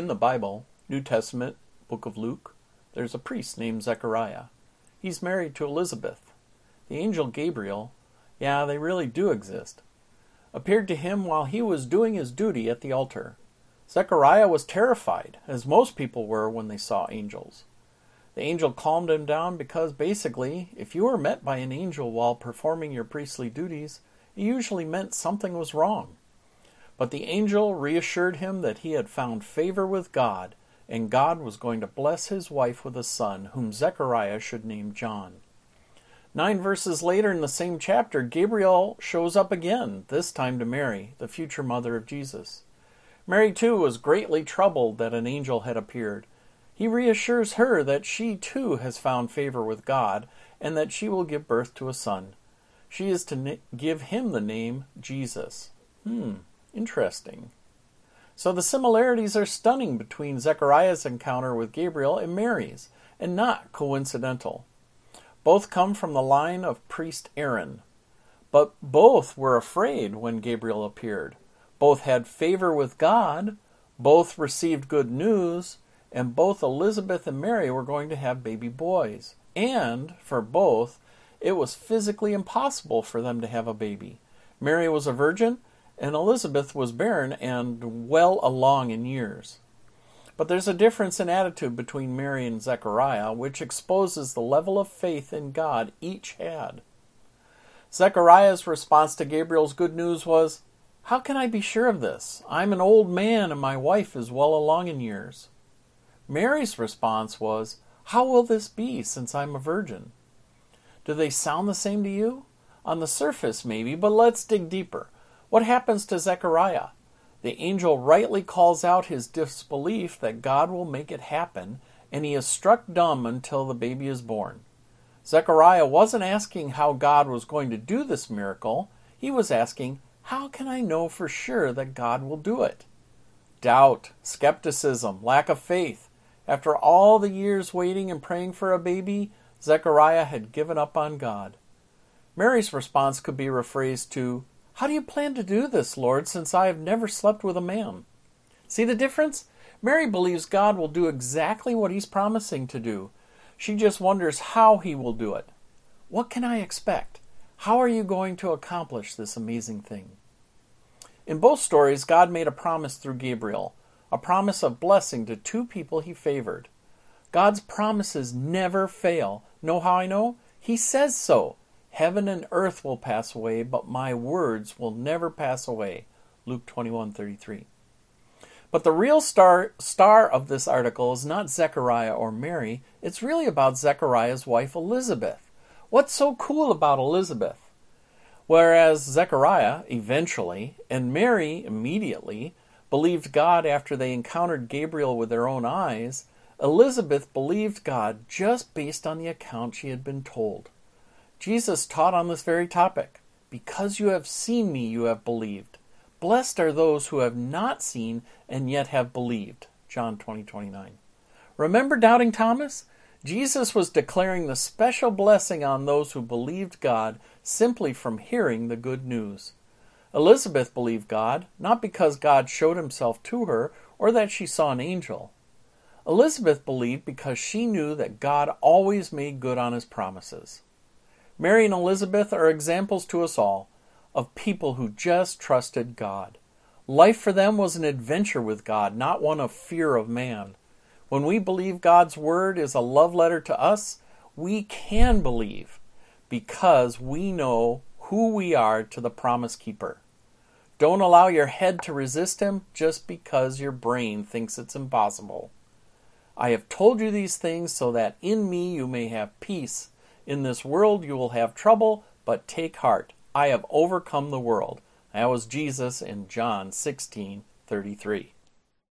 In the Bible, New Testament, Book of Luke, there's a priest named Zechariah. He's married to Elizabeth. The angel Gabriel, yeah, they really do exist, appeared to him while he was doing his duty at the altar. Zechariah was terrified, as most people were when they saw angels. The angel calmed him down because basically, if you were met by an angel while performing your priestly duties, it usually meant something was wrong. But the angel reassured him that he had found favor with God, and God was going to bless his wife with a son, whom Zechariah should name John. Nine verses later in the same chapter, Gabriel shows up again, this time to Mary, the future mother of Jesus. Mary, too, was greatly troubled that an angel had appeared. He reassures her that she, too, has found favor with God, and that she will give birth to a son. She is to give him the name Jesus. Hmm. Interesting. So the similarities are stunning between Zechariah's encounter with Gabriel and Mary's, and not coincidental. Both come from the line of priest Aaron. But both were afraid when Gabriel appeared. Both had favor with God, both received good news, and both Elizabeth and Mary were going to have baby boys. And, for both, it was physically impossible for them to have a baby. Mary was a virgin, and Elizabeth was barren and well along in years. But there's a difference in attitude between Mary and Zechariah, which exposes the level of faith in God each had. Zechariah's response to Gabriel's good news was, How can I be sure of this? I'm an old man and my wife is well along in years. Mary's response was, How will this be since I'm a virgin? Do they sound the same to you? On the surface, maybe, but let's dig deeper. What happens to Zechariah? The angel rightly calls out his disbelief that God will make it happen, and he is struck dumb until the baby is born. Zechariah wasn't asking how God was going to do this miracle, he was asking, How can I know for sure that God will do it? Doubt, skepticism, lack of faith. After all the years waiting and praying for a baby, Zechariah had given up on God. Mary's response could be rephrased to, how do you plan to do this, Lord, since I have never slept with a man? See the difference? Mary believes God will do exactly what he's promising to do. She just wonders how he will do it. What can I expect? How are you going to accomplish this amazing thing? In both stories, God made a promise through Gabriel, a promise of blessing to two people he favored. God's promises never fail. Know how I know? He says so. Heaven and earth will pass away, but my words will never pass away. Luke 21:33. But the real star star of this article is not Zechariah or Mary, it's really about Zechariah's wife Elizabeth. What's so cool about Elizabeth? Whereas Zechariah eventually and Mary immediately believed God after they encountered Gabriel with their own eyes, Elizabeth believed God just based on the account she had been told. Jesus taught on this very topic. Because you have seen me, you have believed. Blessed are those who have not seen and yet have believed. John 20, 29. Remember doubting Thomas? Jesus was declaring the special blessing on those who believed God simply from hearing the good news. Elizabeth believed God, not because God showed himself to her or that she saw an angel. Elizabeth believed because she knew that God always made good on his promises. Mary and Elizabeth are examples to us all of people who just trusted God. Life for them was an adventure with God, not one of fear of man. When we believe God's word is a love letter to us, we can believe because we know who we are to the promise keeper. Don't allow your head to resist him just because your brain thinks it's impossible. I have told you these things so that in me you may have peace. In this world you will have trouble, but take heart. I have overcome the world. That was Jesus in John 16:33.